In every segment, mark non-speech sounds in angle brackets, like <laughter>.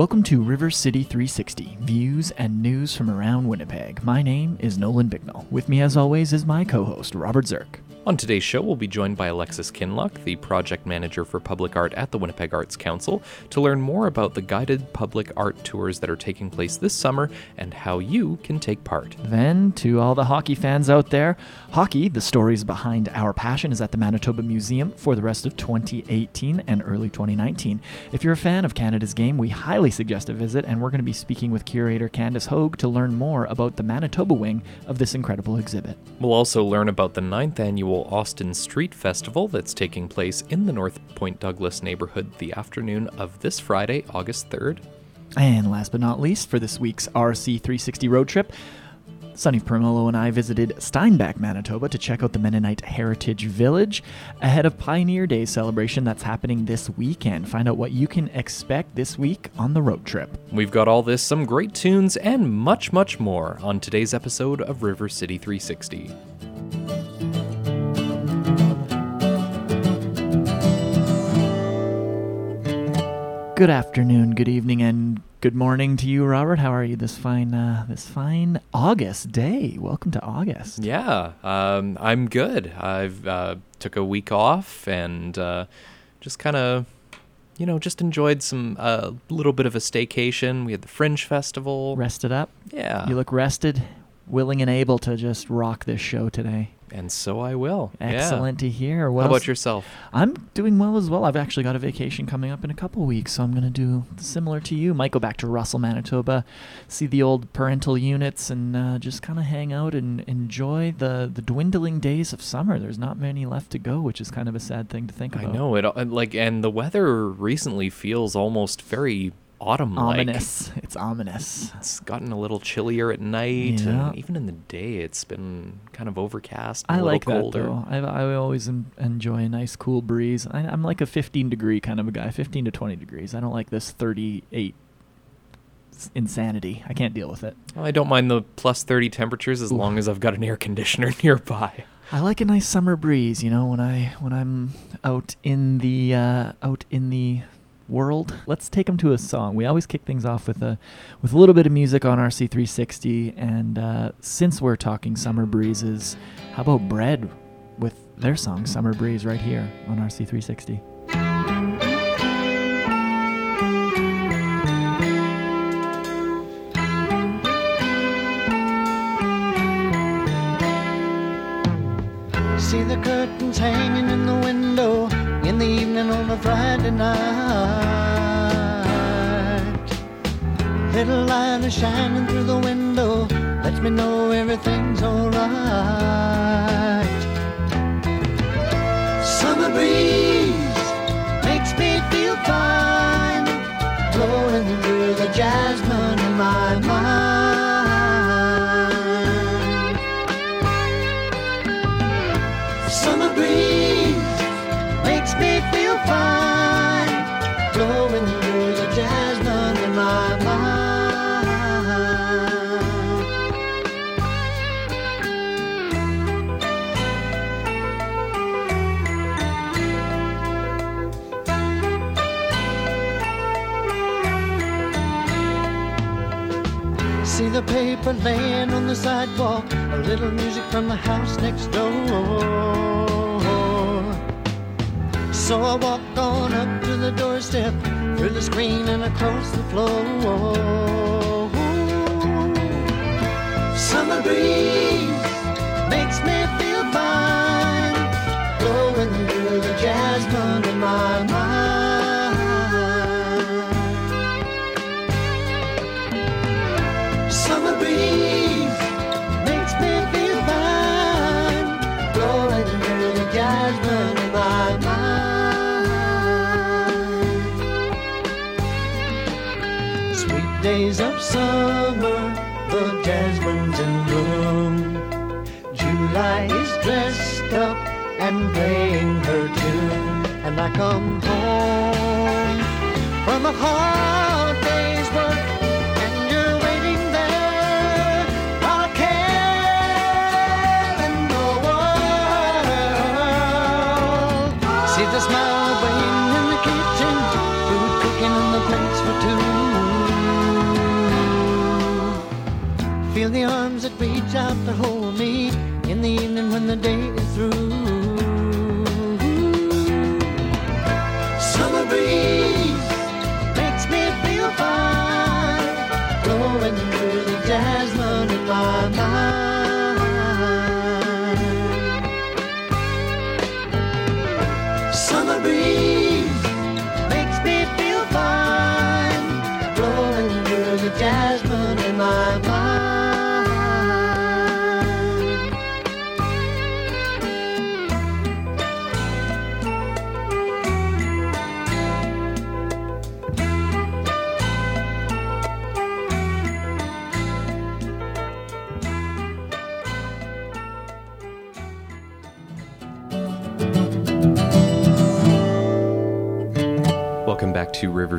Welcome to River City 360, views and news from around Winnipeg. My name is Nolan Bignall. With me, as always, is my co host, Robert Zirk. On today's show, we'll be joined by Alexis Kinloch, the project manager for public art at the Winnipeg Arts Council, to learn more about the guided public art tours that are taking place this summer and how you can take part. Then, to all the hockey fans out there, hockey, the stories behind our passion, is at the Manitoba Museum for the rest of 2018 and early 2019. If you're a fan of Canada's game, we highly suggest a visit, and we're going to be speaking with curator Candace Hogue to learn more about the Manitoba wing of this incredible exhibit. We'll also learn about the ninth annual Austin Street Festival that's taking place in the North Point Douglas neighborhood the afternoon of this Friday, August 3rd. And last but not least, for this week's RC360 road trip, Sonny Permolo and I visited Steinbach, Manitoba to check out the Mennonite Heritage Village ahead of Pioneer Day celebration that's happening this weekend. Find out what you can expect this week on the road trip. We've got all this, some great tunes, and much, much more on today's episode of River City 360. Good afternoon, good evening, and good morning to you, Robert. How are you this fine, uh, this fine August day? Welcome to August. Yeah, um, I'm good. I've uh, took a week off and uh, just kind of, you know, just enjoyed some a uh, little bit of a staycation. We had the Fringe Festival. Rested up. Yeah, you look rested, willing and able to just rock this show today and so I will. Excellent yeah. to hear. What How about yourself? I'm doing well as well. I've actually got a vacation coming up in a couple weeks, so I'm going to do similar to you. Might go back to Russell, Manitoba, see the old parental units, and uh, just kind of hang out and enjoy the the dwindling days of summer. There's not many left to go, which is kind of a sad thing to think about. I know it. Like, and the weather recently feels almost very autumn Ominous. It's ominous. It's gotten a little chillier at night, yeah. and even in the day, it's been kind of overcast. I like colder. that though. I, I always enjoy a nice cool breeze. I, I'm like a 15 degree kind of a guy, 15 to 20 degrees. I don't like this 38 insanity. I can't deal with it. Well, I don't mind the plus 30 temperatures as Ooh. long as I've got an air conditioner <laughs> nearby. I like a nice summer breeze, you know, when I when I'm out in the uh, out in the world. Let's take them to a song. We always kick things off with a with a little bit of music on RC360, and uh, since we're talking summer breezes, how about Bread with their song "Summer Breeze" right here on RC360. See the curtains hanging in the window in the evening on a Friday night. Little light is shining through the window, lets me know everything's alright. Summer breeze makes me feel fine, blowing through the jasmine in my mind. Paper laying on the sidewalk, a little music from the house next door. So I walk on up to the doorstep, through the screen and across the floor. Summer breeze summer, the jasmine's in bloom. July is dressed up and playing her tune, and I come home from a hard hold me in the evening when the day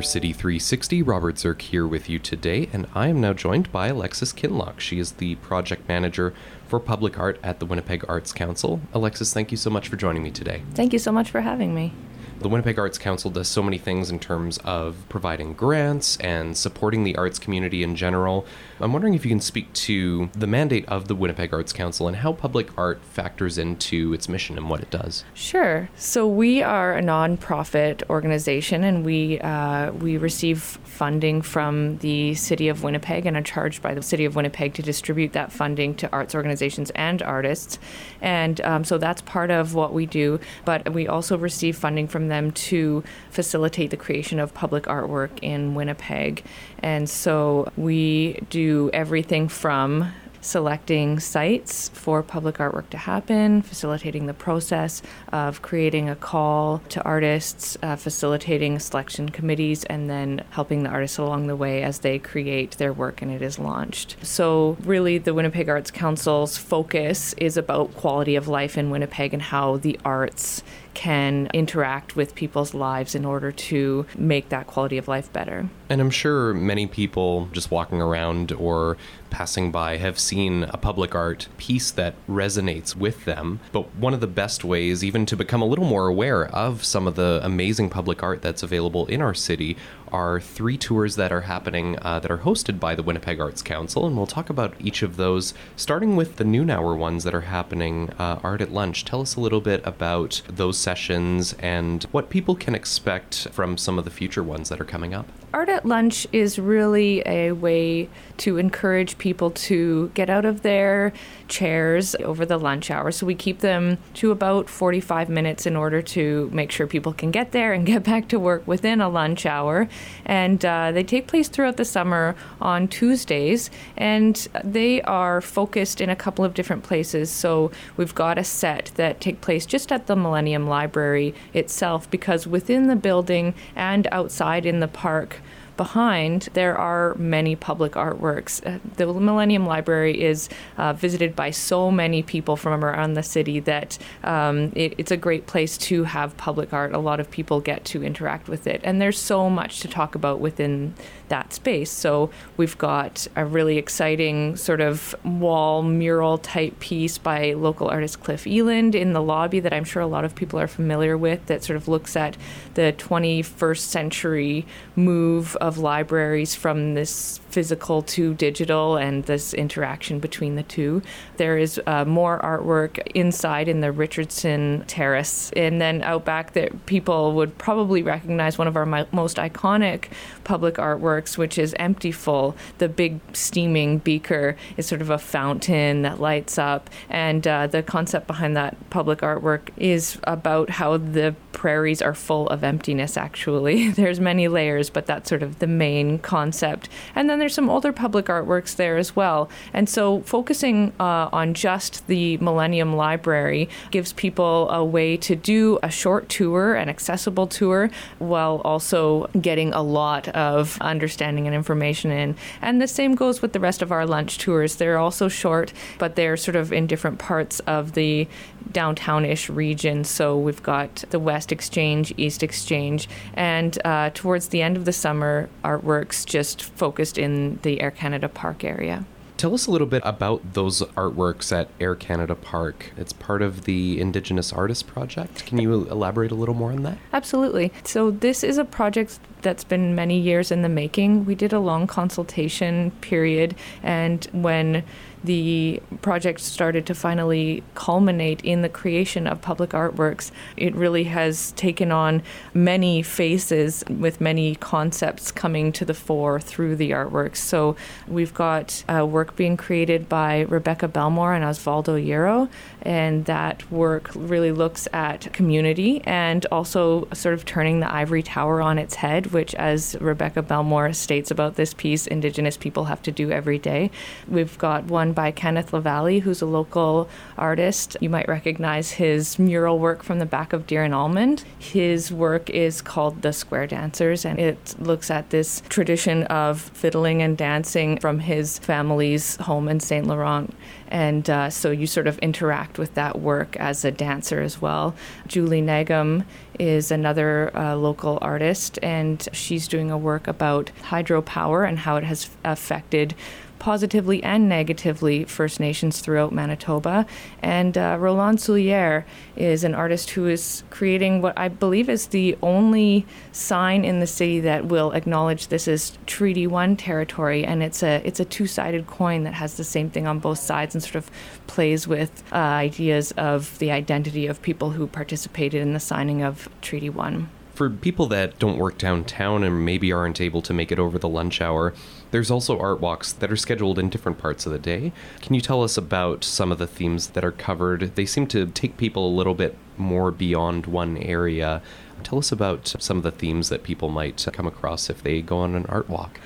City 360. Robert Zirk here with you today, and I am now joined by Alexis Kinloch. She is the project manager for public art at the Winnipeg Arts Council. Alexis, thank you so much for joining me today. Thank you so much for having me. The Winnipeg Arts Council does so many things in terms of providing grants and supporting the arts community in general. I'm wondering if you can speak to the mandate of the Winnipeg Arts Council and how public art factors into its mission and what it does. Sure. So we are a nonprofit organization, and we uh, we receive funding from the city of Winnipeg and are charged by the city of Winnipeg to distribute that funding to arts organizations and artists. And um, so that's part of what we do. But we also receive funding from them to facilitate the creation of public artwork in Winnipeg. And so we do everything from selecting sites for public artwork to happen, facilitating the process of creating a call to artists, uh, facilitating selection committees, and then helping the artists along the way as they create their work and it is launched. So, really, the Winnipeg Arts Council's focus is about quality of life in Winnipeg and how the arts can interact with people's lives in order to make that quality of life better. And I'm sure many people just walking around or passing by have seen a public art piece that resonates with them. But one of the best ways, even to become a little more aware of some of the amazing public art that's available in our city, are three tours that are happening uh, that are hosted by the Winnipeg Arts Council. And we'll talk about each of those, starting with the noon hour ones that are happening uh, Art at Lunch. Tell us a little bit about those sessions and what people can expect from some of the future ones that are coming up. Art at Lunch is really a way to encourage people to get out of their chairs over the lunch hour. So we keep them to about 45 minutes in order to make sure people can get there and <laughs> get back to work within a lunch hour. And uh, they take place throughout the summer on Tuesdays, and they are focused in a couple of different places. So we've got a set that take place just at the Millennium Library itself, because within the building and outside in the park, behind, there are many public artworks. Uh, the Millennium Library is uh, visited by so many people from around the city that um, it, it's a great place to have public art. A lot of people get to interact with it, and there's so much to talk about within that space. So we've got a really exciting sort of wall mural type piece by local artist Cliff Eland in the lobby that I'm sure a lot of people are familiar with that sort of looks at the 21st century move of libraries from this physical to digital and this interaction between the two. There is uh, more artwork inside in the Richardson Terrace, and then out back that people would probably recognize one of our mi- most iconic public artworks, which is Emptyful. The big steaming beaker is sort of a fountain that lights up, and uh, the concept behind that public artwork is about how the prairies are full of emptiness. Actually, <laughs> there's many layers, but that's sort of the main concept. And then there's some older public artworks there as well. And so focusing uh, on just the Millennium Library gives people a way to do a short tour, an accessible tour, while also getting a lot of understanding and information in. And the same goes with the rest of our lunch tours. They're also short, but they're sort of in different parts of the downtownish region. So we've got the West Exchange, East Exchange, and uh, towards the end of the summer, artworks just focused in the Air Canada Park area. Tell us a little bit about those artworks at Air Canada Park. It's part of the Indigenous Artist Project. Can you elaborate a little more on that? Absolutely. So, this is a project that's been many years in the making. We did a long consultation period, and when the project started to finally culminate in the creation of public artworks. It really has taken on many faces with many concepts coming to the fore through the artworks. So we've got uh, work being created by Rebecca Belmore and Osvaldo Yero, and that work really looks at community and also sort of turning the ivory tower on its head, which, as Rebecca Belmore states about this piece, Indigenous people have to do every day. We've got one by Kenneth Lavallee, who's a local artist. You might recognize his mural work from the back of Deer and Almond. His work is called The Square Dancers, and it looks at this tradition of fiddling and dancing from his family's home in St. Laurent. And uh, so you sort of interact with that work as a dancer as well. Julie Nagam is another uh, local artist, and she's doing a work about hydropower and how it has affected positively and negatively First Nations throughout Manitoba. And uh, Rolande Souliere is an artist who is creating what I believe is the only sign in the city that will acknowledge this is Treaty One territory, and it's a it's a two-sided coin that has the same thing on both sides and sort of plays with uh, ideas of the identity of people who participated in the signing of Treaty One for people that don't work downtown and maybe aren't able to make it over the lunch hour, there's also art walks that are scheduled in different parts of the day. Can you tell us about some of the themes that are covered? They seem to take people a little bit more beyond one area. Tell us about some of the themes that people might come across if they go on an art walk.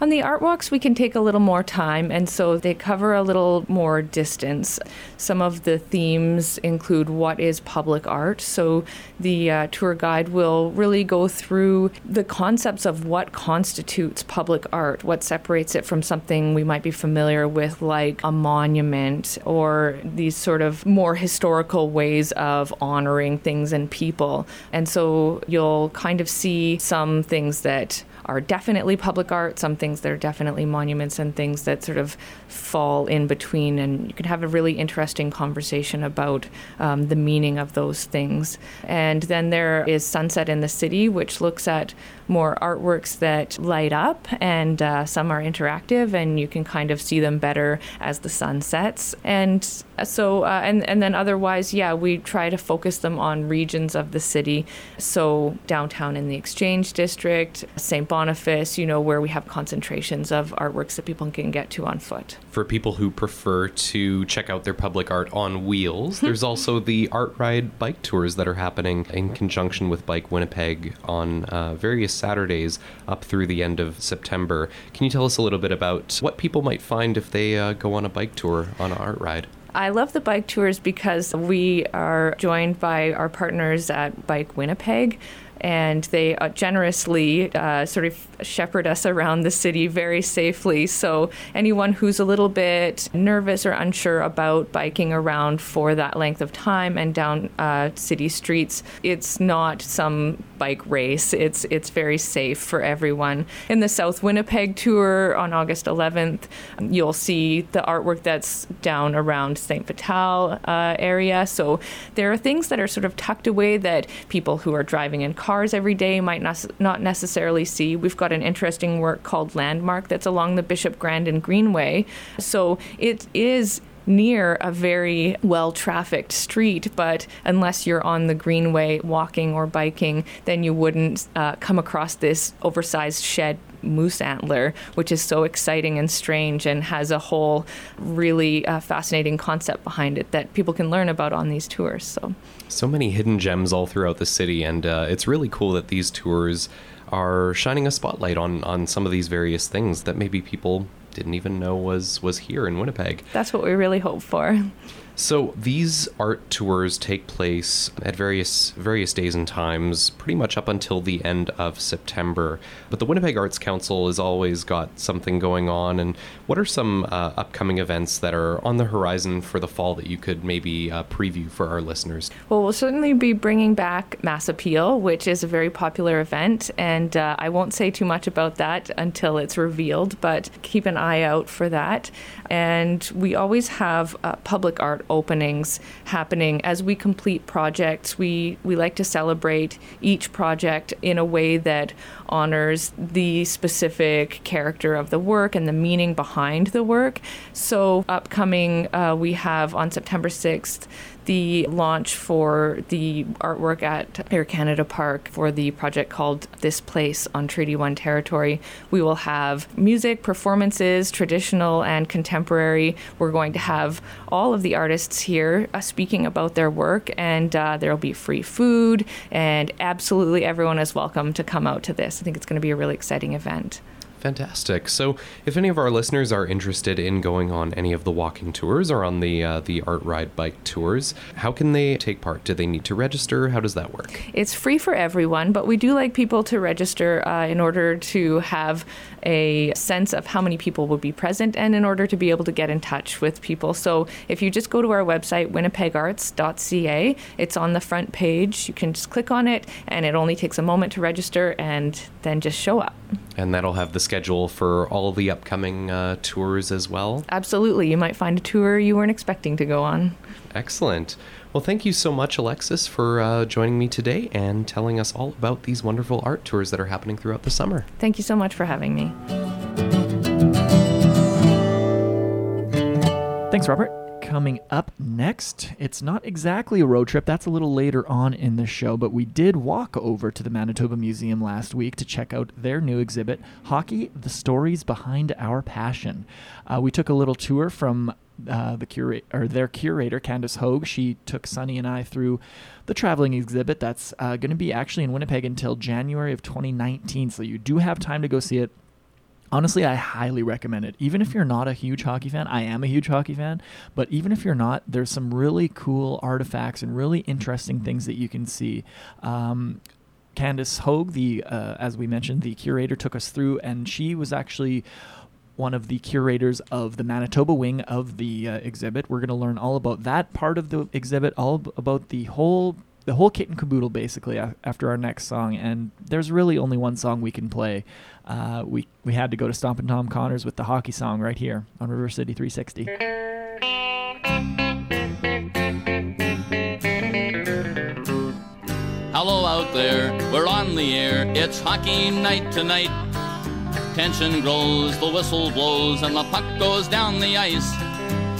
On the art walks, we can take a little more time, and so they cover a little more distance. Some of the themes include what is public art. So the uh, tour guide will really go through the concepts of what constitutes public art, what separates it from something we might be familiar with, like a monument or these sort of more historical ways of honoring things and people. And so you'll kind of see some things that are definitely public art, some things that are definitely monuments, and things that sort of fall in between. And you can have a really interesting conversation about um, the meaning of those things. And then there is Sunset in the City, which looks at more artworks that light up, and uh, some are interactive, and you can kind of see them better as the sun sets. And so, uh, and and then otherwise, yeah, we try to focus them on regions of the city. So downtown in the Exchange District, St. Boniface, you know, where we have concentrations of artworks that people can get to on foot. For people who prefer to check out their public art on wheels, there's also the art ride bike tours that are happening in conjunction with Bike Winnipeg on uh, various Saturdays up through the end of September. Can you tell us a little bit about what people might find if they uh, go on a bike tour on an art ride? I love the bike tours because we are joined by our partners at Bike Winnipeg and they uh, generously uh, sort of shepherd us around the city very safely. So, anyone who's a little bit nervous or unsure about biking around for that length of time and down uh, city streets, it's not some bike race. It's it's very safe for everyone. In the South Winnipeg tour on August 11th, you'll see the artwork that's down around St. Vital uh, area. So, there are things that are sort of tucked away that people who are driving in cars cars every day might not, necessarily see. We've got an interesting work called Landmark that's along the Bishop Grandin Greenway. So it is near a very well trafficked street, but unless you're on the greenway walking or biking, then you wouldn't uh, come across this oversized shed moose antler, which is so exciting and strange and has a whole really uh, fascinating concept behind it that people can learn about on these tours. So, so many hidden gems all throughout the city, and uh, it's really cool that these tours are shining a spotlight on on some of these various things that maybe people didn't even know was was here in Winnipeg. That's what we really hope for. So these art tours take place at various various days and times, pretty much up until the end of September. But the Winnipeg Arts Council has always got something going on. And what are some uh, upcoming events that are on the horizon for the fall that you could maybe uh, preview for our listeners? Well, we'll certainly be bringing back Mass Appeal, which is a very popular event, and uh, I won't say too much about that until it's revealed, but keep an eye out for that. And we always have uh, public art openings happening as we complete projects. We we like to celebrate each project in a way that honors the specific character of the work and the meaning behind the work. So upcoming, uh, we have on September sixth the launch for the artwork at Air Canada Park for the project called This Place on Treaty 1 territory. We will have music, performances, traditional and contemporary. We're going to have all of the artists here uh, speaking about their work, and uh, there will be free food, and absolutely everyone is welcome to come out to this. I think it's going to be a really exciting event. Fantastic. So, if any of our listeners are interested in going on any of the walking tours or on the uh, the art ride bike tours, how can they take part? Do they need to register? How does that work? It's free for everyone, but we do like people to register uh, in order to have a sense of how many people will be present and in order to be able to get in touch with people. So, if you just go to our website, winnipegarts.ca, it's on the front page. You can just click on it, and it only takes a moment to register and then just show up. And that'll have the schedule for all the upcoming uh, tours as well. Absolutely. You might find a tour you weren't expecting to go on. Excellent. Well, thank you so much, Alexis, for uh, joining me today and telling us all about these wonderful art tours that are happening throughout the summer. Thank you so much for having me. Thanks, Robert. Coming up next, it's not exactly a road trip. That's a little later on in the show, but we did walk over to the Manitoba Museum last week to check out their new exhibit, Hockey The Stories Behind Our Passion. Uh, we took a little tour from uh, the curate or their curator, Candace Hogue. She took Sunny and I through the traveling exhibit that's uh, going to be actually in Winnipeg until January of 2019. So you do have time to go see it honestly, I highly recommend it. Even if you're not a huge hockey fan, I am a huge hockey fan, but even if you're not, there's some really cool artifacts and really interesting things that you can see. Um, Candace Hogue, the uh, as we mentioned, the curator took us through, and she was actually one of the curators of the Manitoba wing of the uh, exhibit. We're going to learn all about that part of the exhibit, all about the whole the whole kit and caboodle basically after our next song. And there's really only one song we can play. Uh, we we had to go to Stompin' Tom Connors with the hockey song right here on River City 360. Hello out there, we're on the air. It's hockey night tonight. Tension grows, the whistle blows, and the puck goes down the ice.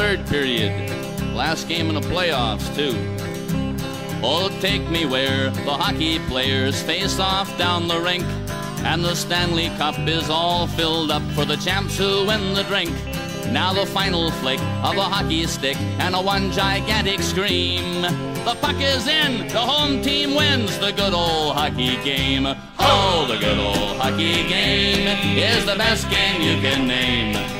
third period. Last game in the playoffs, too. Oh, take me where the hockey players face off down the rink. And the Stanley Cup is all filled up for the champs who win the drink. Now the final flick of a hockey stick and a one gigantic scream. The puck is in, the home team wins the good old hockey game. Oh, the good old hockey game is the best game you can name.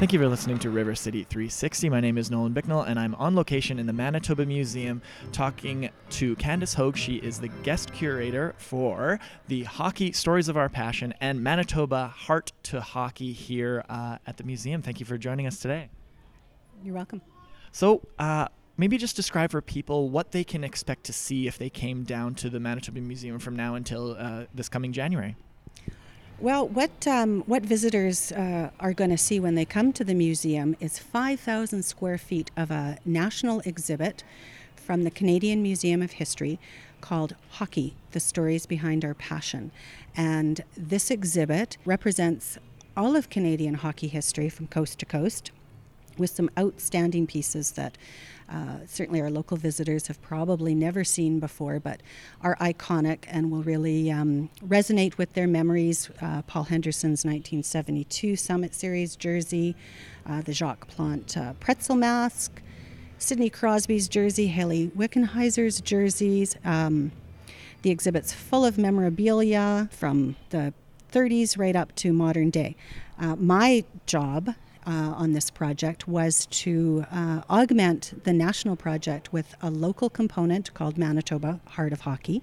Thank you for listening to River City 360. My name is Nolan Bicknell, and I'm on location in the Manitoba Museum talking to Candace Hogue. She is the guest curator for the Hockey Stories of Our Passion and Manitoba Heart to Hockey here uh, at the museum. Thank you for joining us today. You're welcome. So, uh, maybe just describe for people what they can expect to see if they came down to the Manitoba Museum from now until uh, this coming January. Well, what um, what visitors uh, are going to see when they come to the museum is 5,000 square feet of a national exhibit from the Canadian Museum of History called Hockey: The Stories Behind Our Passion, and this exhibit represents all of Canadian hockey history from coast to coast with some outstanding pieces that uh, certainly our local visitors have probably never seen before, but are iconic and will really um, resonate with their memories. Uh, Paul Henderson's 1972 Summit Series jersey, uh, the Jacques Plante uh, pretzel mask, Sidney Crosby's jersey, Hayley Wickenheiser's jerseys. Um, the exhibit's full of memorabilia from the 30s right up to modern day. Uh, my job uh, on this project was to uh, augment the national project with a local component called Manitoba Heart of Hockey.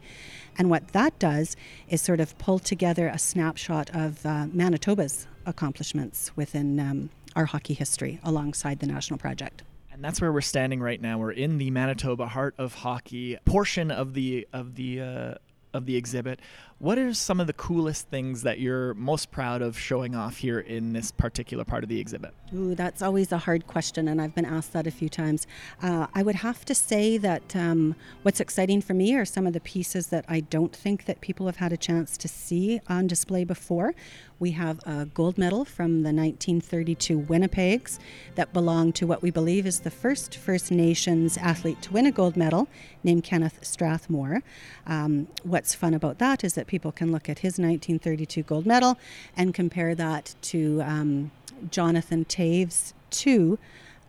And what that does is sort of pull together a snapshot of uh, Manitoba's accomplishments within um, our hockey history alongside the national project. And that's where we're standing right now. We're in the Manitoba Heart of Hockey portion of the of the uh, of the exhibit. What are some of the coolest things that you're most proud of showing off here in this particular part of the exhibit? Ooh, that's always a hard question, and I've been asked that a few times. Uh, I would have to say that um, what's exciting for me are some of the pieces that I don't think that people have had a chance to see on display before. We have a gold medal from the 1932 Winnipegs that belonged to what we believe is the first First Nations athlete to win a gold medal, named Kenneth Strathmore. Um, what's fun about that is that people can look at his 1932 gold medal and compare that to um, Jonathan Toews' two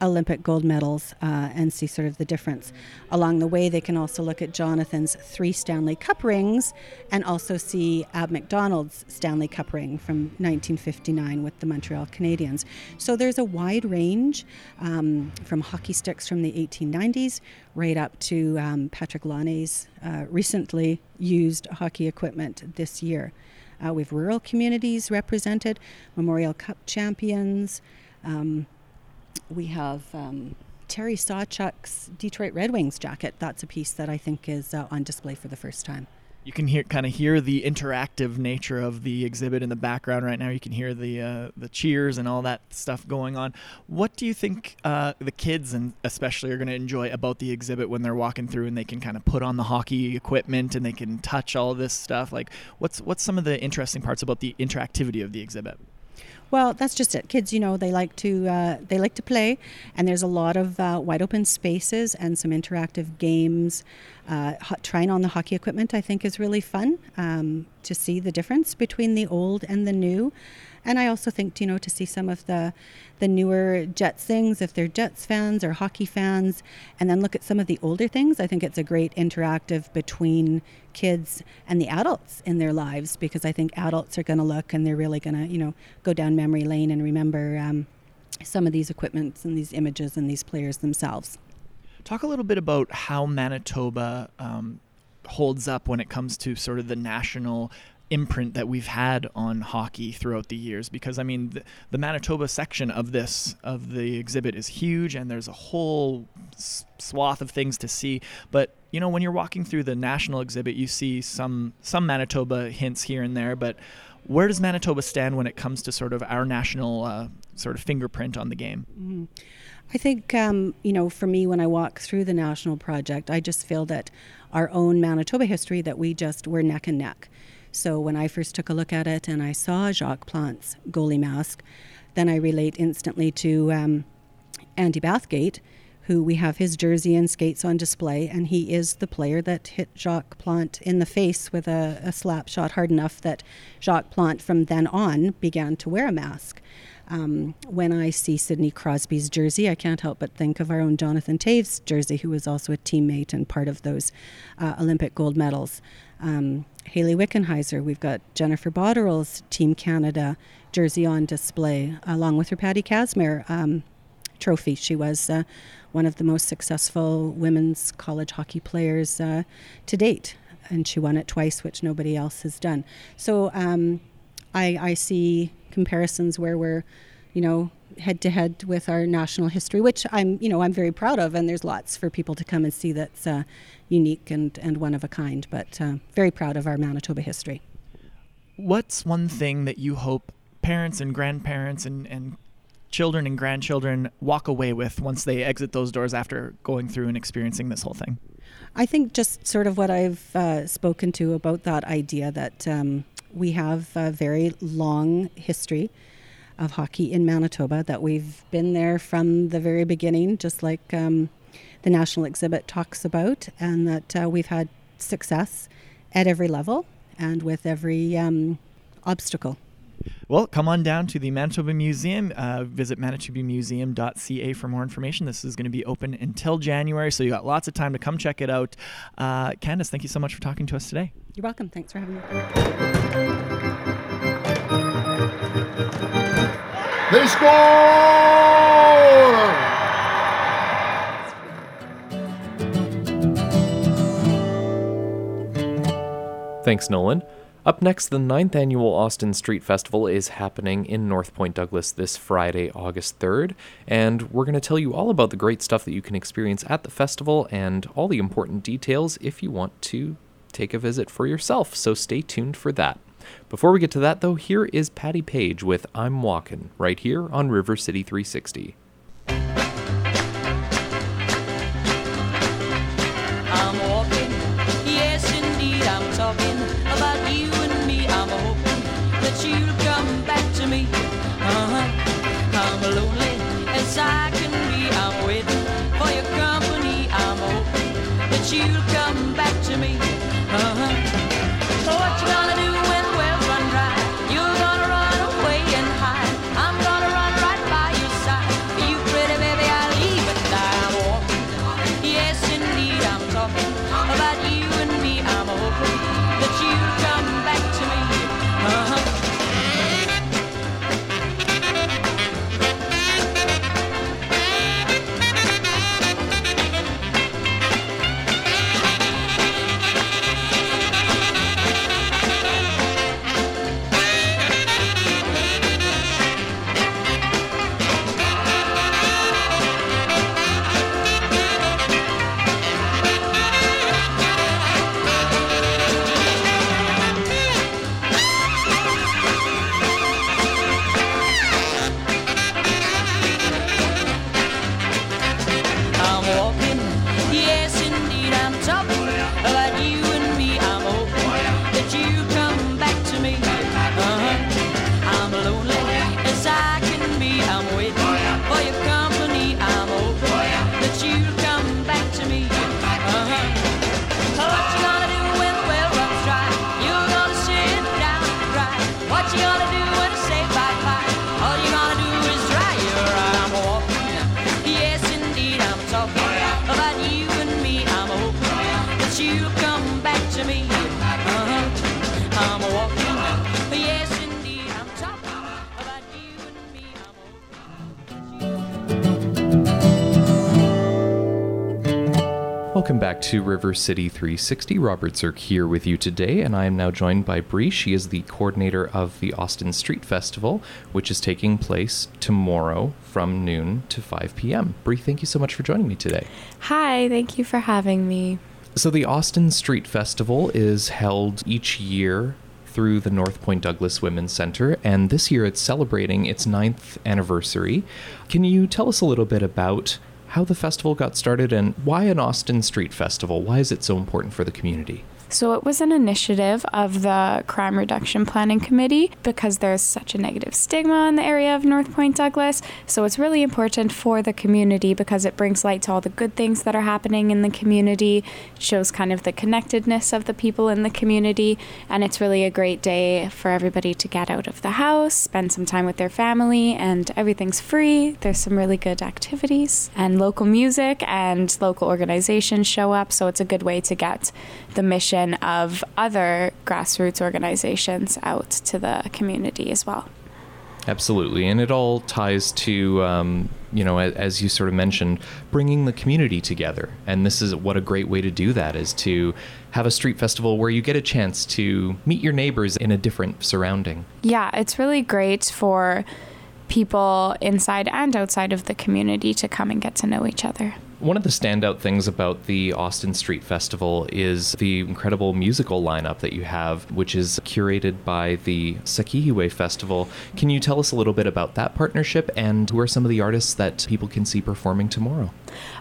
Olympic gold medals uh, and see sort of the difference. Along the way, they can also look at Jonathan's three Stanley Cup rings and also see Ab McDonald's Stanley Cup ring from 1959 with the Montreal Canadiens. So there's a wide range um, from hockey sticks from the 1890s right up to um, Patrik Laine's uh, recently used hockey equipment this year. Uh, we have rural communities represented, Memorial Cup champions. Um, we have um, Terry Sawchuk's Detroit Red Wings jacket. That's a piece that I think is uh, on display for the first time. You can hear kind of hear the interactive nature of the exhibit in the background right now. You can hear the uh, the cheers and all that stuff going on. What do you think uh, the kids and especially are going to enjoy about the exhibit when they're walking through and they can kind of put on the hockey equipment and they can touch all this stuff? Like, what's what's some of the interesting parts about the interactivity of the exhibit? Well, that's just it. Kids, you know, they like to uh, they like to play, and there's a lot of uh, wide open spaces and some interactive games. Uh, ho- trying on the hockey equipment, I think, is really fun um, to see the difference between the old and the new. And I also think, you know, to see some of the the newer Jets things, if they're Jets fans or hockey fans, and then look at some of the older things. I think it's a great interactive between kids and the adults in their lives because I think adults are going to look and they're really going to, you know, go down memory lane and remember um, some of these equipments and these images and these players themselves. Talk a little bit about how Manitoba um, holds up when it comes to sort of the national imprint that we've had on hockey throughout the years because I mean the, the, Manitoba section of this of the exhibit is huge and there's a whole swath of things to see but you know when you're walking through the national exhibit you see some some Manitoba hints here and there but where does Manitoba stand when it comes to sort of our national uh, sort of fingerprint on the game? Mm-hmm. I think, um, you know, for me, when I walk through the national project, I just feel that our own Manitoba history, that we just were neck and neck. So when I first took a look at it and I saw Jacques Plante's goalie mask, then I relate instantly to um, Andy Bathgate, who we have his jersey and skates on display, and he is the player that hit Jacques Plante in the face with a, a slap shot hard enough that Jacques Plante from then on began to wear a mask. Um, when I see Sidney Crosby's jersey, I can't help but think of our own Jonathan Toews' jersey, who was also a teammate and part of those uh, Olympic gold medals. Um, Hayley Wickenheiser. We've got Jennifer Botterill's Team Canada jersey on display, along with her Patty Kazmaier um, trophy. She was uh, one of the most successful women's college hockey players uh, to date, and she won it twice, which nobody else has done. So um, I, I see comparisons where we're, you know, head to head with our national history, which I'm, you know, I'm very proud of, and there's lots for people to come and see that's uh, unique and, and one of a kind. But uh, very proud of our Manitoba history. What's one thing that you hope parents and grandparents and, and children and grandchildren walk away with once they exit those doors after going through and experiencing this whole thing? I think just sort of what I've uh, spoken to about that idea that um, we have a very long history of hockey in Manitoba, that we've been there from the very beginning, just like um, the national exhibit talks about, and that uh, we've had success at every level and with every um, obstacle. Well, come on down to the Manitoba Museum. Uh, visit manitobamuseum.ca for more information. This is going to be open until January, so you got lots of time to come check it out. Uh, Candace, thank you so much for talking to us today. You're welcome. Thanks for having me. They score! Thanks, Nolan. Up next, the ninth annual Austin Street Festival is happening in North Point Douglas this Friday, August 3rd, and we're going to tell you all about the great stuff that you can experience at the festival and all the important details if you want to take a visit for yourself, so stay tuned for that. Before we get to that, though, here is Patty Page with I'm Walkin', right here on River City 360. I'm walking, yes indeed I'm talking about you River City 360. Robert Zirk here with you today, and I am now joined by Bree. She is the coordinator of the Austin Street Festival, which is taking place tomorrow from noon to 5 p.m. Bree, thank you so much for joining me today. Hi, thank you for having me. So, the Austin Street Festival is held each year through the North Point Douglas Women's Center, and this year it's celebrating its ninth anniversary. Can you tell us a little bit about how the festival got started and why an Austin Street Festival? Why is it so important for the community? So, it was an initiative of the Crime Reduction Planning Committee because there's such a negative stigma in the area of North Point Douglas. So, it's really important for the community because it brings light to all the good things that are happening in the community, shows kind of the connectedness of the people in the community, and it's really a great day for everybody to get out of the house, spend some time with their family, and everything's free. There's some really good activities, and local music and local organizations show up, so it's a good way to get the mission of other grassroots organizations out to the community as well. Absolutely, and it all ties to um, you know, as you sort of mentioned, bringing the community together. And this is what a great way to do that is to have a street festival where you get a chance to meet your neighbors in a different surrounding. Yeah, it's really great for people inside and outside of the community to come and get to know each other. One of the standout things about the Austin Street Festival is the incredible musical lineup that you have, which is curated by the Sakihiwe Festival. Can you tell us a little bit about that partnership and who are some of the artists that people can see performing tomorrow?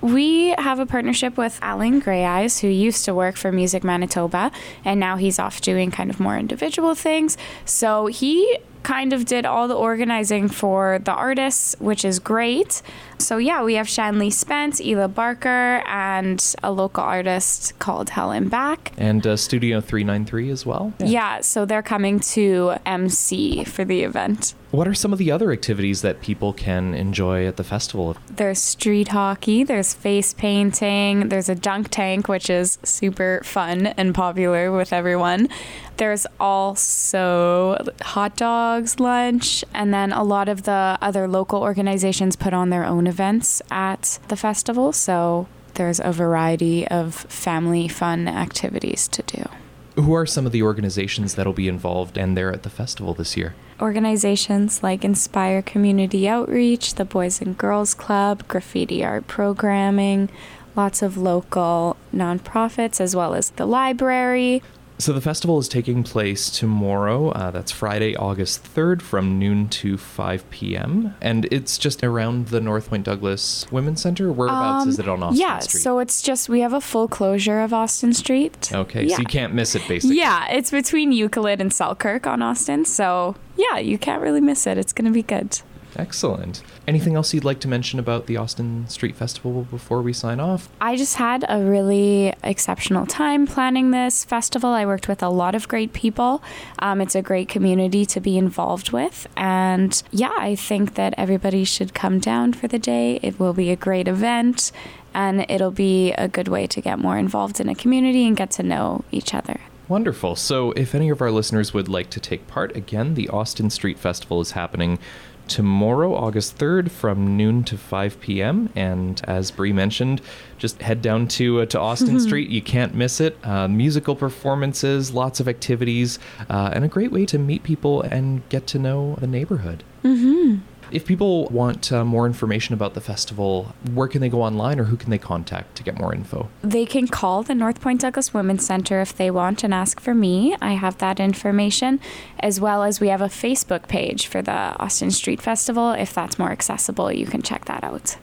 We have a partnership with Alan Greyeyes, who used to work for Music Manitoba, and now he's off doing kind of more individual things. So he kind of did all the organizing for the artists, which is great. So yeah, we have Shanley Spence, Ila Barker, and a local artist called Helen Back. And uh, Studio 393 as well? Yeah. so they're coming to MC for the event. What are some of the other activities that people can enjoy at the festival? There's street hockey, there's face painting, there's a dunk tank, which is super fun and popular with everyone. There's also hot dogs, lunch, and then a lot of the other local organizations put on their own events at the festival. So there's a variety of family fun activities to do. Who are some of the organizations that'll be involved and there at the festival this year? Organizations like Inspire Community Outreach, the Boys and Girls Club, Graffiti Art Programming, lots of local nonprofits, as well as the library. So the festival is taking place tomorrow. Uh, that's Friday, August 3rd from noon to 5 p.m. And it's just around the North Point Douglas Women's Center. Whereabouts is it on Austin Um, yeah, Street? so it's just we have a full closure of Austin Street. okay, yeah. so you can't miss it basically. Yeah, it's between Euclid and Selkirk on Austin. So yeah, you can't really miss it. It's going to be good. Excellent. Anything else you'd like to mention about the Austin Street Festival before we sign off? I just had a really exceptional time planning this festival. I worked with a lot of great people. Um, it's a great community to be involved with. And yeah, I think that everybody should come down for the day. It will be a great event and it'll be a good way to get more involved in a community and get to know each other. Wonderful. So, if any of our listeners would like to take part, again, the Austin Street Festival is happening tomorrow, August 3rd, from noon to 5 p.m. And as Bree mentioned, just head down to uh, to Austin <laughs> Street. You can't miss it. Uh, musical performances, lots of activities, uh, and a great way to meet people and get to know the neighborhood. Mm-hmm. If people want uh, more information about the festival, where can they go online or who can they contact to get more info? They can call the North Point Douglas Women's Center if they want and ask for me. I have that information, as well as we have a Facebook page for the Austin Street Festival. If that's more accessible, you can check that out.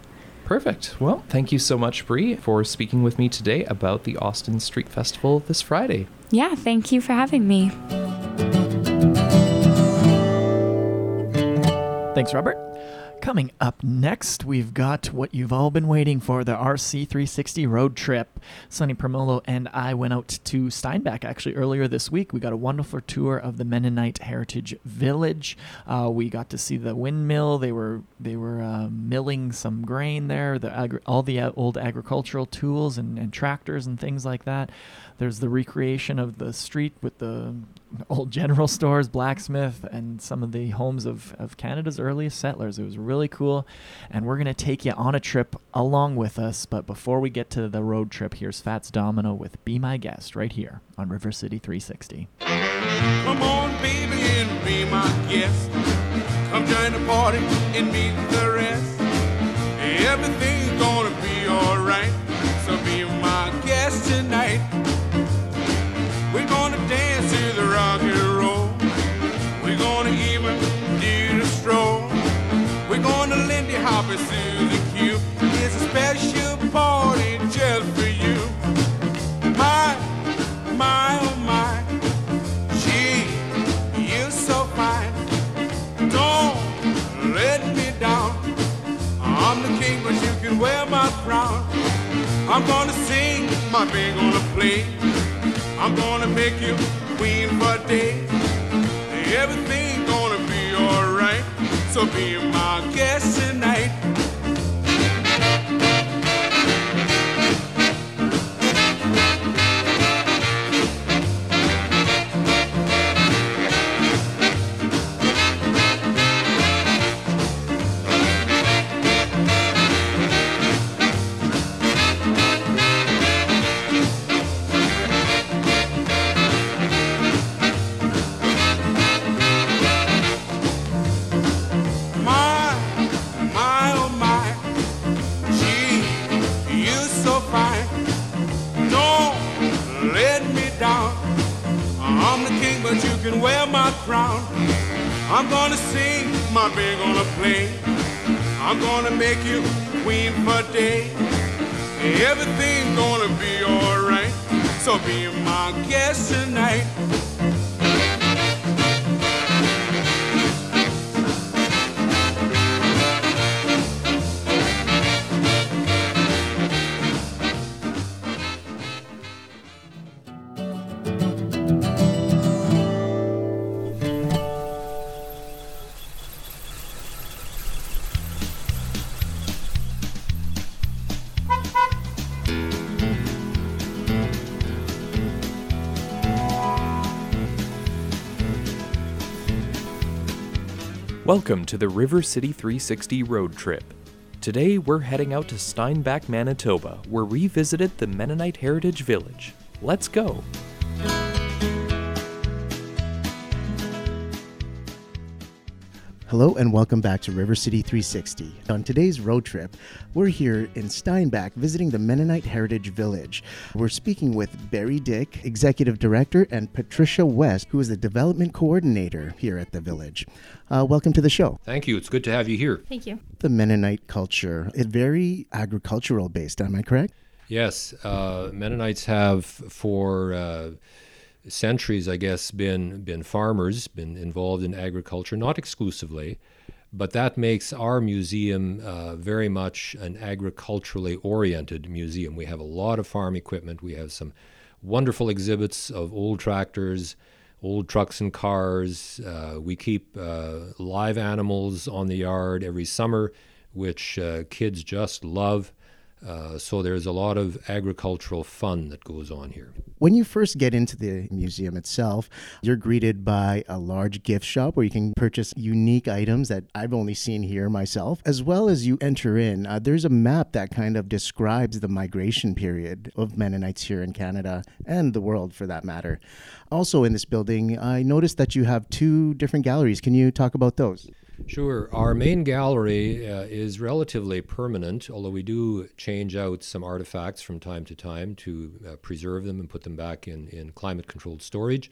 Perfect. Well, thank you so much, Bree, for speaking with me today about the Austin Street Festival this Friday. Yeah, thank you for having me. Thanks, Robert. Coming up next, we've got what you've all been waiting for the RC360 road trip. Sonny Promolo and I went out to Steinbach actually earlier this week. We got a wonderful tour of the Mennonite Heritage Village. Uh, we got to see the windmill. They were they were uh, milling some grain there. The agri- all the uh, old agricultural tools and, and tractors and things like that. There's the recreation of the street with the old general stores, blacksmith, and some of the homes of, of Canada's earliest settlers. It was really cool. And we're going to take you on a trip along with us. But before we get to the road trip, here's Fats Domino with Be My Guest right here on River City 360. Come on, baby, and be my guest. Come join the party and meet the rest. Everything's gonna be alright. So be my guest tonight. Susie Q. It's a special party just for you. My, my, oh my. Gee, you're so fine. Don't let me down. I'm the king, but you can wear my crown. I'm gonna sing, my band gonna play. I'm gonna make you queen for days. Everything gonna be alright. So be my guest tonight. Welcome to the River City 360 road trip. Today we're heading out to Steinbach, Manitoba, where we visited the Mennonite Heritage Village. Let's go! Hello and welcome back to River City 360. On today's road trip, we're here in Steinbach visiting the Mennonite Heritage Village. We're speaking with Barry Dyck, Executive Director, and Patricia West, who is the Development Coordinator here at the village. Uh, welcome to the show. Thank you. It's good to have you here. Thank you. The Mennonite culture, it's very agricultural based, am I correct? Yes, uh, Mennonites have for uh, centuries, I guess, been been farmers, been involved in agriculture, not exclusively, but that makes our museum uh, very much an agriculturally oriented museum. We have a lot of farm equipment. We have some wonderful exhibits of old tractors, old trucks and cars. Uh, we keep uh, live animals on the yard every summer, which uh, kids just love. Uh, so there's a lot of agricultural fun that goes on here. When you first get into the museum itself, you're greeted by a large gift shop where you can purchase unique items that I've only seen here myself. As well as you enter in, uh, there's a map that kind of describes the migration period of Mennonites here in Canada and the world for that matter. Also, in this building, I noticed that you have two different galleries. Can you talk about those? Sure. Our main gallery uh, is relatively permanent, although we do change out some artifacts from time to time to uh, preserve them and put them back in, in climate controlled storage.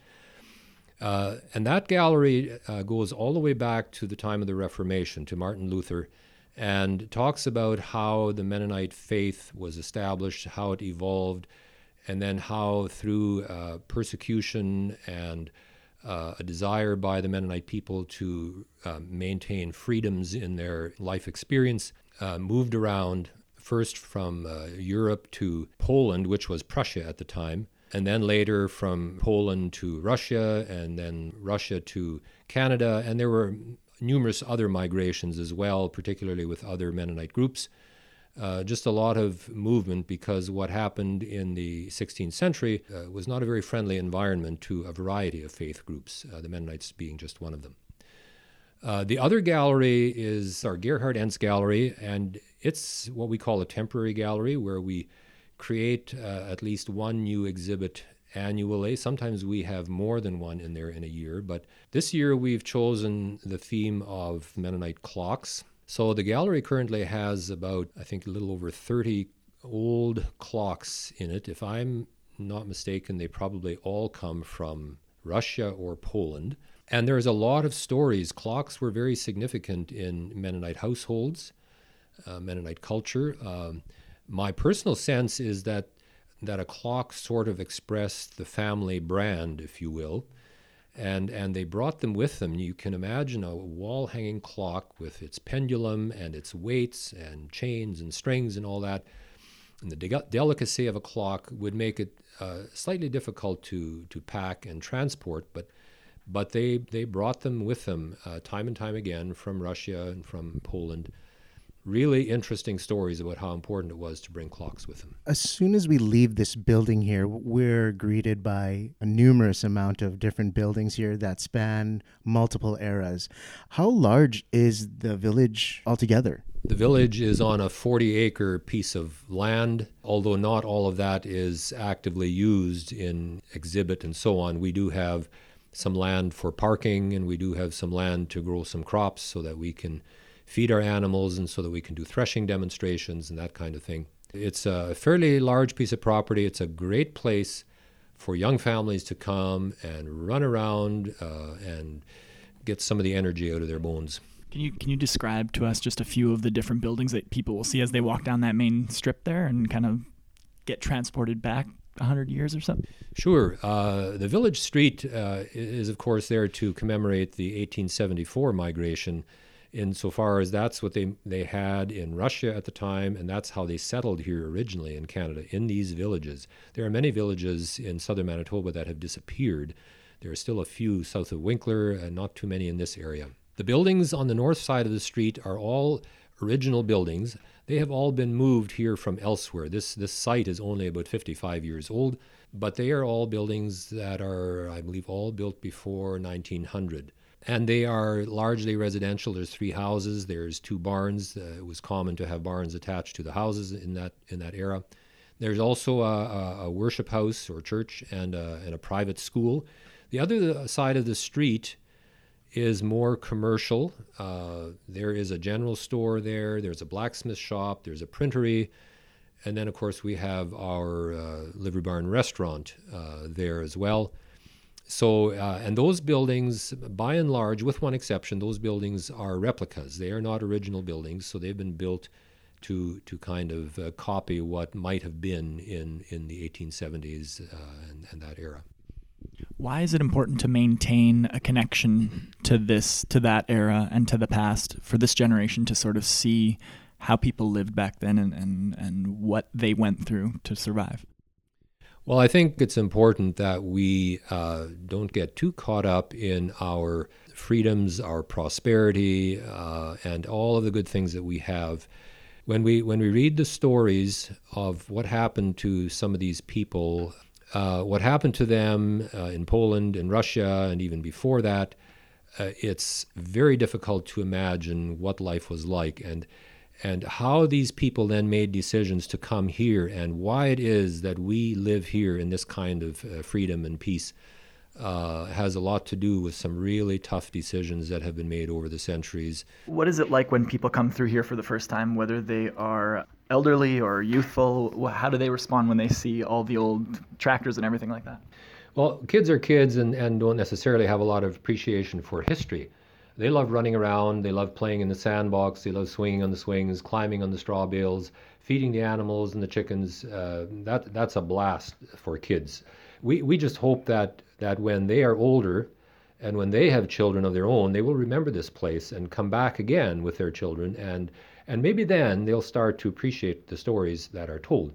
Uh, and that gallery uh, goes all the way back to the time of the Reformation, to Martin Luther, and talks about how the Mennonite faith was established, how it evolved, and then how through uh, persecution and uh, a desire by the Mennonite people to uh, maintain freedoms in their life experience, uh, moved around first from uh, Europe to Poland, which was Prussia at the time, and then later from Poland to Russia, and then Russia to Canada. And there were numerous other migrations as well, particularly with other Mennonite groups. Uh, just a lot of movement because what happened in the 16th century uh, was not a very friendly environment to a variety of faith groups, uh, the Mennonites being just one of them. Uh, the other gallery is our Gerhard Ens Gallery, and it's what we call a temporary gallery where we create uh, at least one new exhibit annually. Sometimes we have more than one in there in a year, but this year we've chosen the theme of Mennonite clocks. So the gallery currently has about, I think, a little over 30 old clocks in it. If I'm not mistaken, they probably all come from Russia or Poland. And there's a lot of stories. Clocks were very significant in Mennonite households, uh, Mennonite culture. Um, my personal sense is that that a clock sort of expressed the family brand, if you will and and they brought them with them. You can imagine a wall hanging clock with its pendulum and its weights and chains and strings and all that. And the de- delicacy of a clock would make it uh, slightly difficult to to pack and transport, but but they they brought them with them uh, time and time again from Russia and from Poland really interesting stories about how important it was to bring clocks with them. As soon as we leave this building here, we're greeted by a numerous amount of different buildings here that span multiple eras. How large is the village altogether? The village is on a 40 acre piece of land, although not all of that is actively used in exhibit and so on. We do have some land for parking and we do have some land to grow some crops so that we can feed our animals and so that we can do threshing demonstrations and that kind of thing. It's a fairly large piece of property. It's a great place for young families to come and run around uh, and get some of the energy out of their bones. Can you can you describe to us just a few of the different buildings that people will see as they walk down that main strip there and kind of get transported back 100 years or something? Sure. Uh, the village street uh, is, of course, there to commemorate the 1874 migration, insofar as that's what they, they had in Russia at the time, and that's how they settled here originally in Canada, in these villages. There are many villages in southern Manitoba that have disappeared. There are still a few south of Winkler, and not too many in this area. The buildings on the north side of the street are all original buildings. They have all been moved here from elsewhere. This, this site is only about 55 years old, but they are all buildings that are, I believe, all built before 1900. And they are largely residential. There's three houses. There's two barns. Uh, it was common to have barns attached to the houses in that in that era. There's also a, a, worship house or church and a, and a private school. The other side of the street is more commercial. Uh, there is a general store there, there's a blacksmith shop, there's a printery, and then, of course, we have our uh, Livery Barn restaurant uh, there as well. So, uh, and those buildings, by and large, with one exception, those buildings are replicas. They are not original buildings, so they've been built to to kind of uh, copy what might have been in in the 1870s uh, and, and that era. Why is it important to maintain a connection to this, to that era, and to the past for this generation to sort of see how people lived back then and, and, and what they went through to survive? Well, I think it's important that we uh, don't get too caught up in our freedoms, our prosperity, uh, and all of the good things that we have. When we when we read the stories of what happened to some of these people uh, what happened to them uh, in Poland, in Russia, and even before that, uh, it's very difficult to imagine what life was like and and how these people then made decisions to come here and why it is that we live here in this kind of uh, freedom and peace uh, has a lot to do with some really tough decisions that have been made over the centuries. What is it like when people come through here for the first time, whether they are elderly or youthful? How do they respond when they see all the old tractors and everything like that? Well, kids are kids and, and don't necessarily have a lot of appreciation for history. They love running around, they love playing in the sandbox, they love swinging on the swings, climbing on the straw bales, feeding the animals and the chickens. Uh, that, that's a blast for kids. We, we just hope that that when they are older and when they have children of their own, they will remember this place and come back again with their children. And, and maybe then they'll start to appreciate the stories that are told.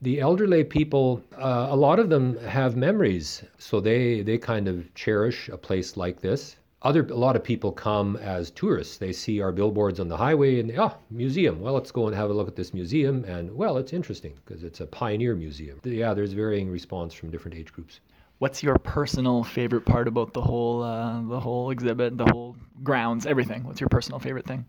The elderly people, uh, a lot of them have memories, so they, they kind of cherish a place like this. Other, a lot of people come as tourists. They see our billboards on the highway and, oh, museum. Well, let's go and have a look at this museum. And, well, it's interesting because it's a pioneer museum. Yeah, there's varying response from different age groups what's your personal favorite part about the whole uh, the whole exhibit, the whole grounds, everything? What's your personal favorite thing?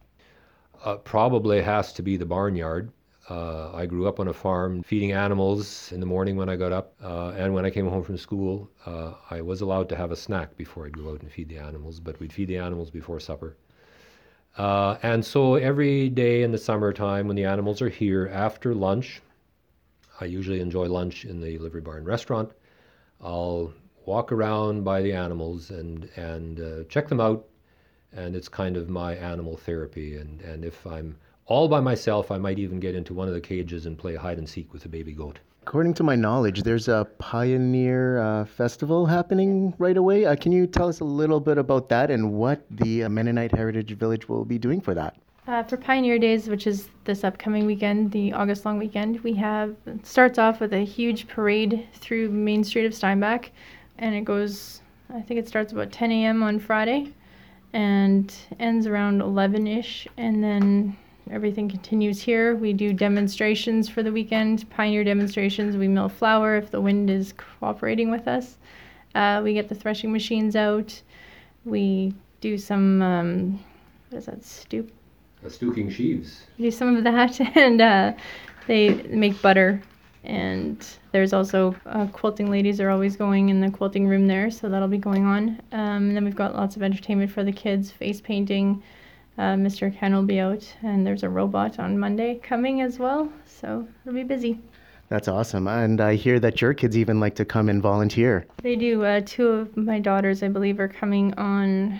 Uh, probably has to be the barnyard. Uh, I grew up on a farm feeding animals in the morning when I got up, uh, and when I came home from school, uh, I was allowed to have a snack before I'd go out and feed the animals, but we'd feed the animals before supper. Uh, and so every day in the summertime, when the animals are here after lunch, I usually enjoy lunch in the livery barn restaurant. I'll walk around by the animals and and uh, check them out, and it's kind of my animal therapy. And and if I'm all by myself, I might even get into one of the cages and play hide and seek with a baby goat. According to my knowledge, there's a Pioneer uh, Festival happening right away. Uh, can you tell us a little bit about that and what the uh, Mennonite Heritage Village will be doing for that? Uh, for Pioneer Days, which is this upcoming weekend, the August long weekend, we have it starts off with a huge parade through Main Street of Steinbach, and it goes. I think it starts about 10 a.m. on Friday, and ends around 11ish, and then everything continues here. We do demonstrations for the weekend, Pioneer demonstrations. We mill flour if the wind is cooperating with us. Uh, we get the threshing machines out. We do some um, what is that stoop a Stooking sheaves. Do some of that, <laughs> and uh, they make butter. And there's also uh, quilting ladies are always going in the quilting room there, so that'll be going on. Um, and then we've got lots of entertainment for the kids, face painting. Uh, Mr. Ken will be out, and there's a robot on Monday coming as well, so it'll be busy. That's awesome. And I hear that your kids even like to come and volunteer. They do. Uh, two of my daughters, I believe, are coming on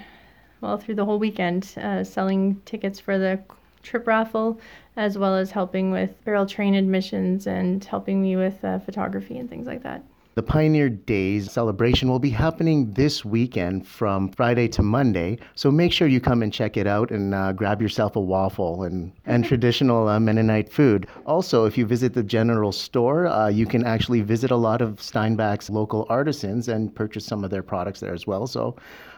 well through the whole weekend, uh, selling tickets for the trip raffle, as well as helping with barrel train admissions and helping me with uh, photography and things like that. The Pioneer Days celebration will be happening this weekend from Friday to Monday. So make sure you come and check it out and uh, grab yourself a waffle and, and <laughs> traditional uh, Mennonite food. Also, if you visit the general store, uh, you can actually visit a lot of Steinbach's local artisans and purchase some of their products there as well. So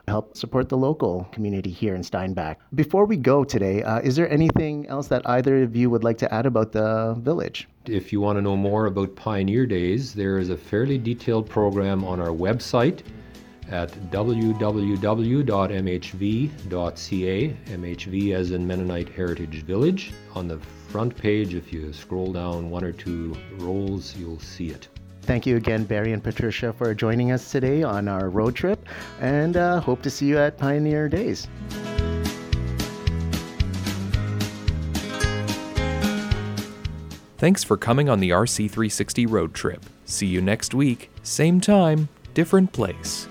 help support the local community here in Steinbach. Before we go today, uh, is there anything else that either of you would like to add about the village? If you want to know more about Pioneer Days, there is a fairly detailed program on our website at www.mhv.ca, MHV as in Mennonite Heritage Village. On the front page, if you scroll down one or two rolls, you'll see it. Thank you again, Barry and Patricia, for joining us today on our road trip, and uh, hope to see you at Pioneer Days. Thanks for coming on the RC360 road trip. See you next week, same time, different place.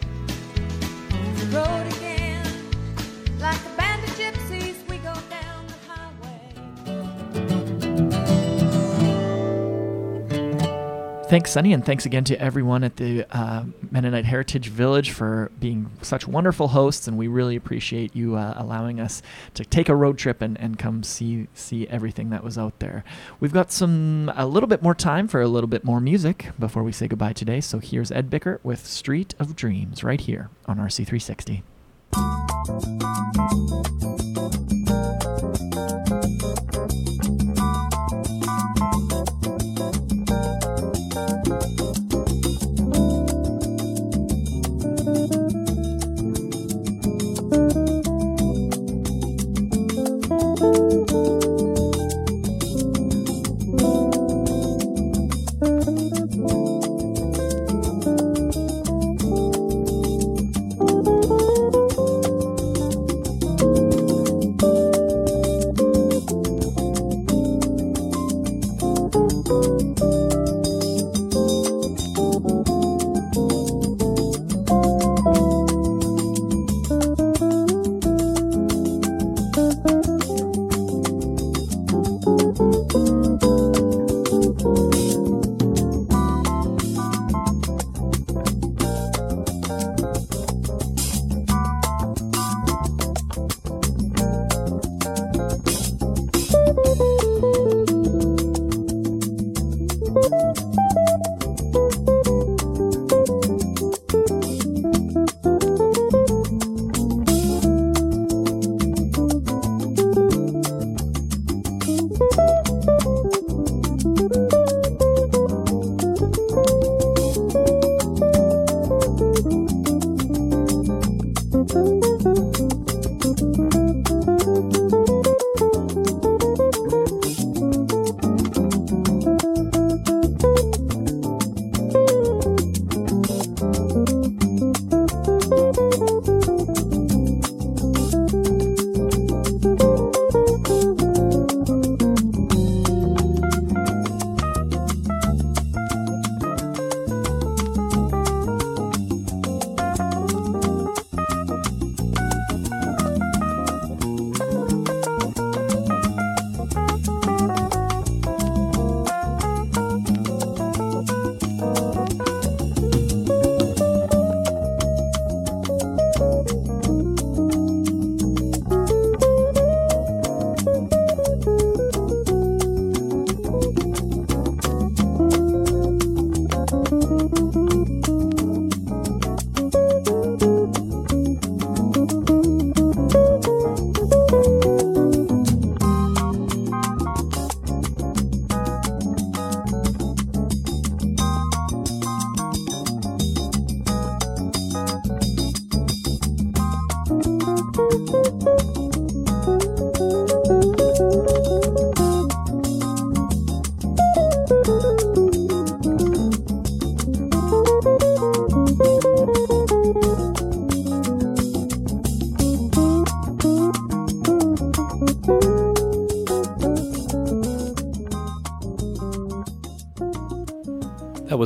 Thanks, Sunny, and thanks again to everyone at the uh, Mennonite Heritage Village for being such wonderful hosts. And we really appreciate you uh, allowing us to take a road trip and, and come see see everything that was out there. We've got some a little bit more time for a little bit more music before we say goodbye today. So here's Ed Bickert with "Street of Dreams" right here on RC360.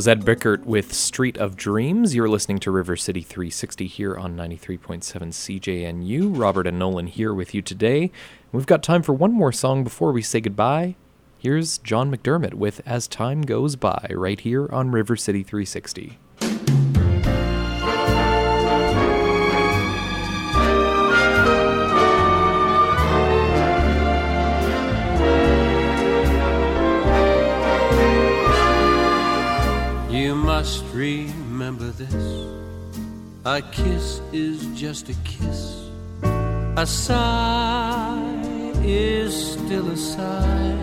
Was Ed Bickert with Street of Dreams. You're listening to River City 360 here on 93.7 CJNU. Robert and Nolan here with you today. We've got time for one more song before we say goodbye. Here's John McDermott with As Time Goes By right here on River City 360. Must remember this. A kiss is just a kiss. A sigh is still a sigh.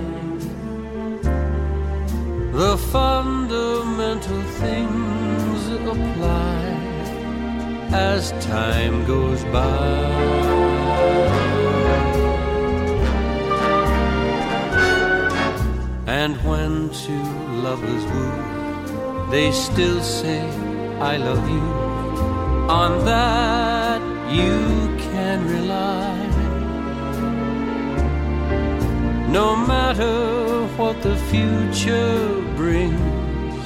The fundamental things apply as time goes by. And when two lovers woo, they still say, I love you. On that you can rely. No matter what the future brings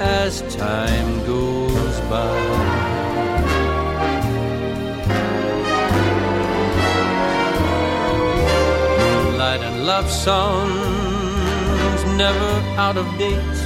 as time goes by. Love songs never out of date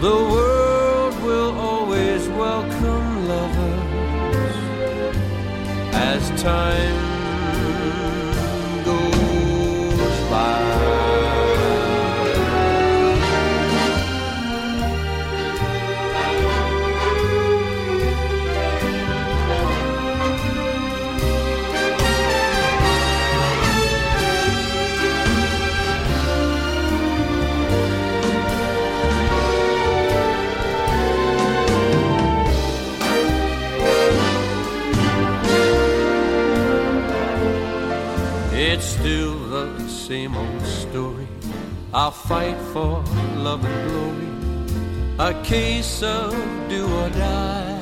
The world will always welcome lovers. As time I'll fight for love and glory. A case of do or die.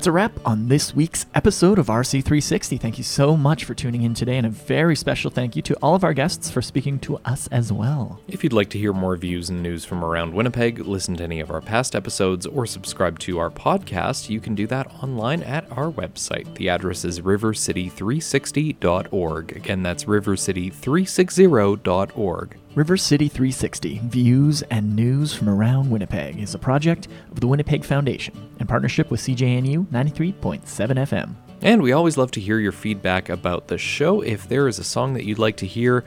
That's a wrap on this week's episode of RC360. Thank you so much for tuning in today, and a very special thank you to all of our guests for speaking to us as well. If you'd like to hear more views and news from around Winnipeg, listen to any of our past episodes, or subscribe to our podcast, you can do that online at our website. The address is rivercity360.org. Again, that's rivercity360.org. River City 360 Views and News from Around Winnipeg is a project of the Winnipeg Foundation in partnership with CJNU 93.7 FM. And we always love to hear your feedback about the show. If there is a song that you'd like to hear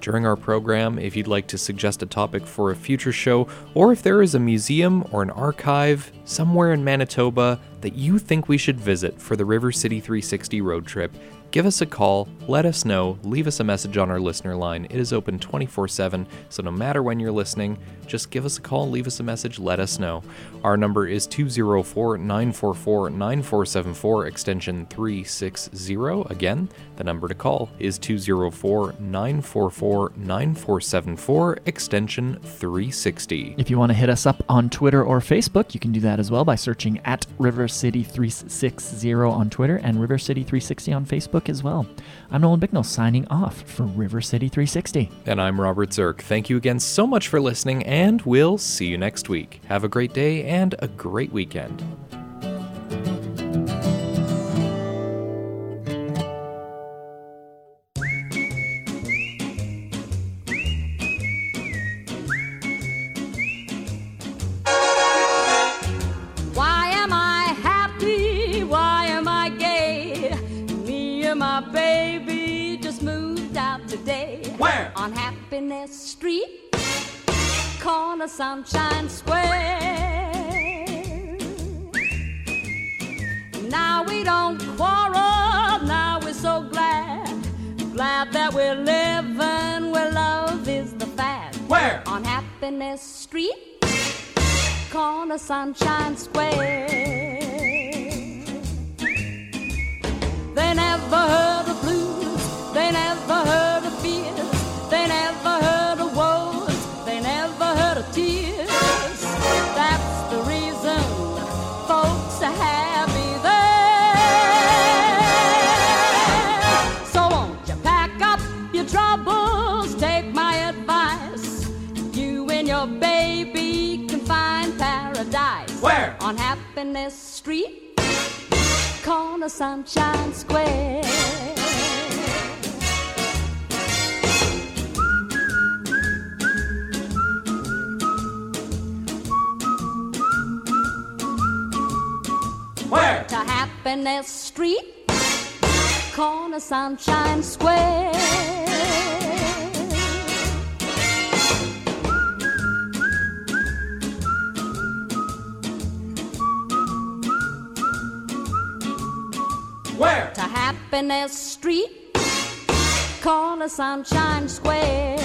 during our program, if you'd like to suggest a topic for a future show, or if there is a museum or an archive somewhere in Manitoba that you think we should visit for the River City 360 road trip, give us a call, let us know, leave us a message on our listener line. It is open 24 7, so no matter when you're listening, just give us a call, leave us a message, let us know. Our number is 204 944 9474, extension 360. Again, the number to call is 204 944 9474, extension 360. If you want to hit us up on Twitter or Facebook, you can do that as well by searching at River City 360 on Twitter and River City 360 on Facebook as well. I'm Nolan Bicknell signing off for River City 360. And I'm Robert Zirk. Thank you again so much for listening, and we'll see you next week. Have a great day and a great weekend. Street, corner Sunshine Square. Now we don't quarrel, now we're so glad. Glad that we're living where love is the fad. Where? On Happiness Street corner Sunshine Square. They never heard of blues, Sunshine Square. Where? To Happiness Street, corner Sunshine Square. happiness street, corner Sunshine Square.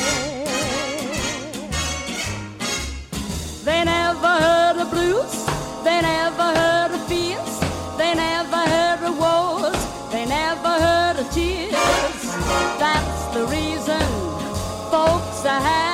They never heard of blues, they never heard of fears, they never heard of wars, they never heard of tears. That's the reason folks are happy.